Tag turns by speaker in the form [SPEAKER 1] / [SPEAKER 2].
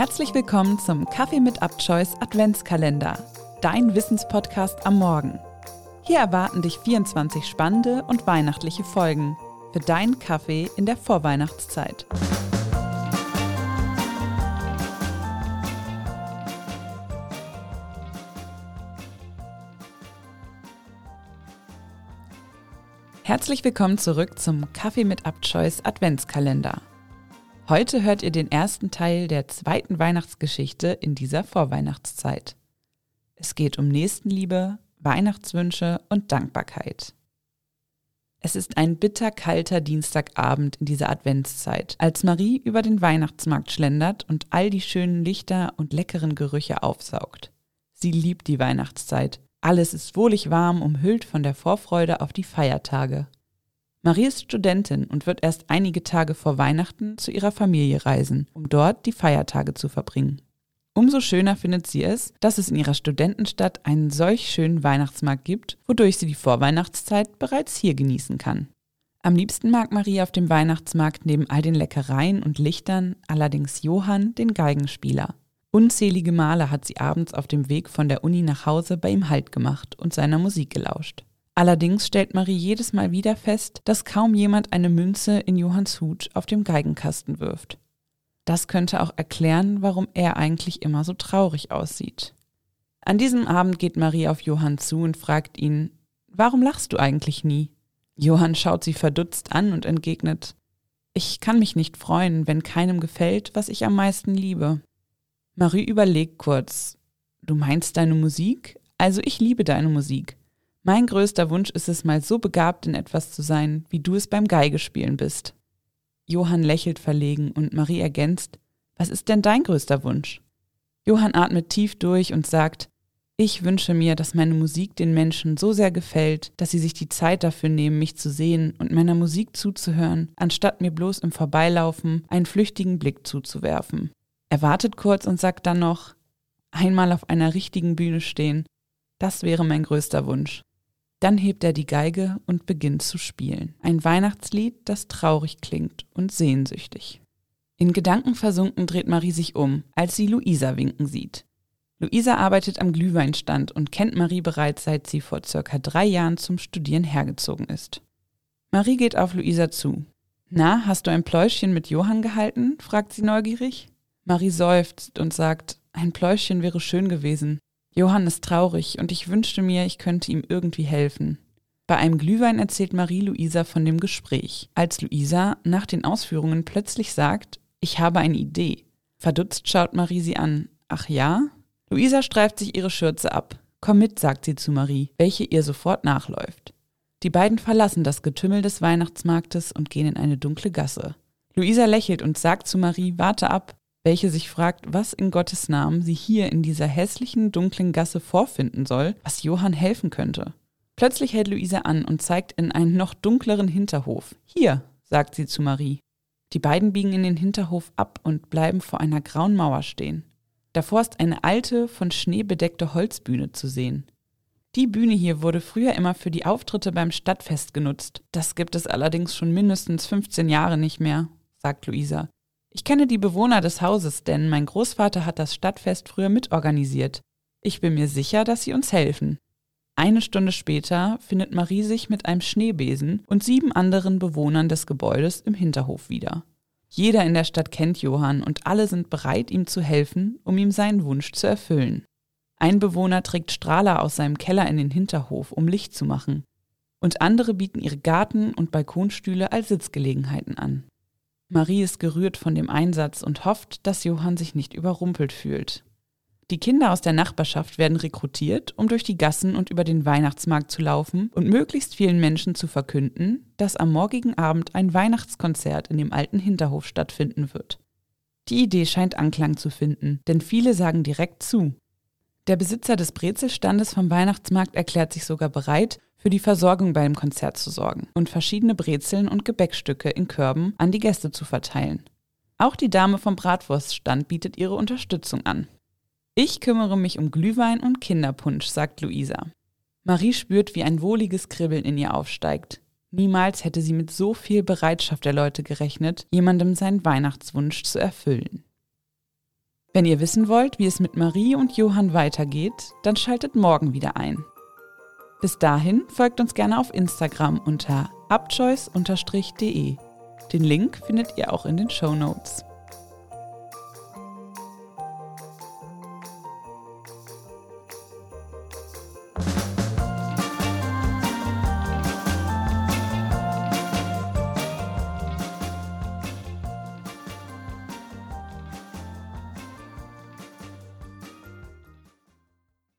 [SPEAKER 1] Herzlich willkommen zum Kaffee mit Abchoice Adventskalender, dein Wissenspodcast am Morgen. Hier erwarten dich 24 spannende und weihnachtliche Folgen für deinen Kaffee in der Vorweihnachtszeit. Herzlich willkommen zurück zum Kaffee mit Abchoice Adventskalender. Heute hört ihr den ersten Teil der zweiten Weihnachtsgeschichte in dieser Vorweihnachtszeit. Es geht um Nächstenliebe, Weihnachtswünsche und Dankbarkeit. Es ist ein bitterkalter Dienstagabend in dieser Adventszeit, als Marie über den Weihnachtsmarkt schlendert und all die schönen Lichter und leckeren Gerüche aufsaugt. Sie liebt die Weihnachtszeit. Alles ist wohlig warm, umhüllt von der Vorfreude auf die Feiertage. Marie ist Studentin und wird erst einige Tage vor Weihnachten zu ihrer Familie reisen, um dort die Feiertage zu verbringen. Umso schöner findet sie es, dass es in ihrer Studentenstadt einen solch schönen Weihnachtsmarkt gibt, wodurch sie die Vorweihnachtszeit bereits hier genießen kann. Am liebsten mag Marie auf dem Weihnachtsmarkt neben all den Leckereien und Lichtern allerdings Johann, den Geigenspieler. Unzählige Male hat sie abends auf dem Weg von der Uni nach Hause bei ihm Halt gemacht und seiner Musik gelauscht. Allerdings stellt Marie jedes Mal wieder fest, dass kaum jemand eine Münze in Johanns Hut auf dem Geigenkasten wirft. Das könnte auch erklären, warum er eigentlich immer so traurig aussieht. An diesem Abend geht Marie auf Johann zu und fragt ihn, warum lachst du eigentlich nie? Johann schaut sie verdutzt an und entgegnet, ich kann mich nicht freuen, wenn keinem gefällt, was ich am meisten liebe. Marie überlegt kurz, du meinst deine Musik? Also ich liebe deine Musik. Mein größter Wunsch ist es mal so begabt in etwas zu sein, wie du es beim Geigespielen bist. Johann lächelt verlegen und Marie ergänzt, was ist denn dein größter Wunsch? Johann atmet tief durch und sagt, ich wünsche mir, dass meine Musik den Menschen so sehr gefällt, dass sie sich die Zeit dafür nehmen, mich zu sehen und meiner Musik zuzuhören, anstatt mir bloß im Vorbeilaufen einen flüchtigen Blick zuzuwerfen. Er wartet kurz und sagt dann noch, einmal auf einer richtigen Bühne stehen, das wäre mein größter Wunsch. Dann hebt er die Geige und beginnt zu spielen. Ein Weihnachtslied, das traurig klingt und sehnsüchtig. In Gedanken versunken dreht Marie sich um, als sie Luisa winken sieht. Luisa arbeitet am Glühweinstand und kennt Marie bereits seit sie vor circa drei Jahren zum Studieren hergezogen ist. Marie geht auf Luisa zu. Na, hast du ein Pläuschchen mit Johann gehalten? fragt sie neugierig. Marie seufzt und sagt, ein Pläuschchen wäre schön gewesen. Johann ist traurig und ich wünschte mir, ich könnte ihm irgendwie helfen. Bei einem Glühwein erzählt Marie-Luisa von dem Gespräch, als Luisa nach den Ausführungen plötzlich sagt, ich habe eine Idee. Verdutzt schaut Marie sie an. Ach ja? Luisa streift sich ihre Schürze ab. Komm mit, sagt sie zu Marie, welche ihr sofort nachläuft. Die beiden verlassen das Getümmel des Weihnachtsmarktes und gehen in eine dunkle Gasse. Luisa lächelt und sagt zu Marie, warte ab, welche sich fragt, was in Gottes Namen sie hier in dieser hässlichen, dunklen Gasse vorfinden soll, was Johann helfen könnte. Plötzlich hält Luise an und zeigt in einen noch dunkleren Hinterhof. Hier, sagt sie zu Marie. Die beiden biegen in den Hinterhof ab und bleiben vor einer grauen Mauer stehen. Davor ist eine alte, von Schnee bedeckte Holzbühne zu sehen. Die Bühne hier wurde früher immer für die Auftritte beim Stadtfest genutzt. Das gibt es allerdings schon mindestens 15 Jahre nicht mehr, sagt Luisa. Ich kenne die Bewohner des Hauses, denn mein Großvater hat das Stadtfest früher mitorganisiert. Ich bin mir sicher, dass sie uns helfen. Eine Stunde später findet Marie sich mit einem Schneebesen und sieben anderen Bewohnern des Gebäudes im Hinterhof wieder. Jeder in der Stadt kennt Johann und alle sind bereit, ihm zu helfen, um ihm seinen Wunsch zu erfüllen. Ein Bewohner trägt Strahler aus seinem Keller in den Hinterhof, um Licht zu machen. Und andere bieten ihre Garten- und Balkonstühle als Sitzgelegenheiten an. Marie ist gerührt von dem Einsatz und hofft, dass Johann sich nicht überrumpelt fühlt. Die Kinder aus der Nachbarschaft werden rekrutiert, um durch die Gassen und über den Weihnachtsmarkt zu laufen und möglichst vielen Menschen zu verkünden, dass am morgigen Abend ein Weihnachtskonzert in dem alten Hinterhof stattfinden wird. Die Idee scheint Anklang zu finden, denn viele sagen direkt zu. Der Besitzer des Brezelstandes vom Weihnachtsmarkt erklärt sich sogar bereit, für die Versorgung bei dem Konzert zu sorgen und verschiedene Brezeln und Gebäckstücke in Körben an die Gäste zu verteilen. Auch die Dame vom Bratwurststand bietet ihre Unterstützung an. Ich kümmere mich um Glühwein und Kinderpunsch, sagt Luisa. Marie spürt, wie ein wohliges Kribbeln in ihr aufsteigt. Niemals hätte sie mit so viel Bereitschaft der Leute gerechnet, jemandem seinen Weihnachtswunsch zu erfüllen. Wenn ihr wissen wollt, wie es mit Marie und Johann weitergeht, dann schaltet morgen wieder ein. Bis dahin folgt uns gerne auf Instagram unter abchoice-de. Den Link findet ihr auch in den Show Notes.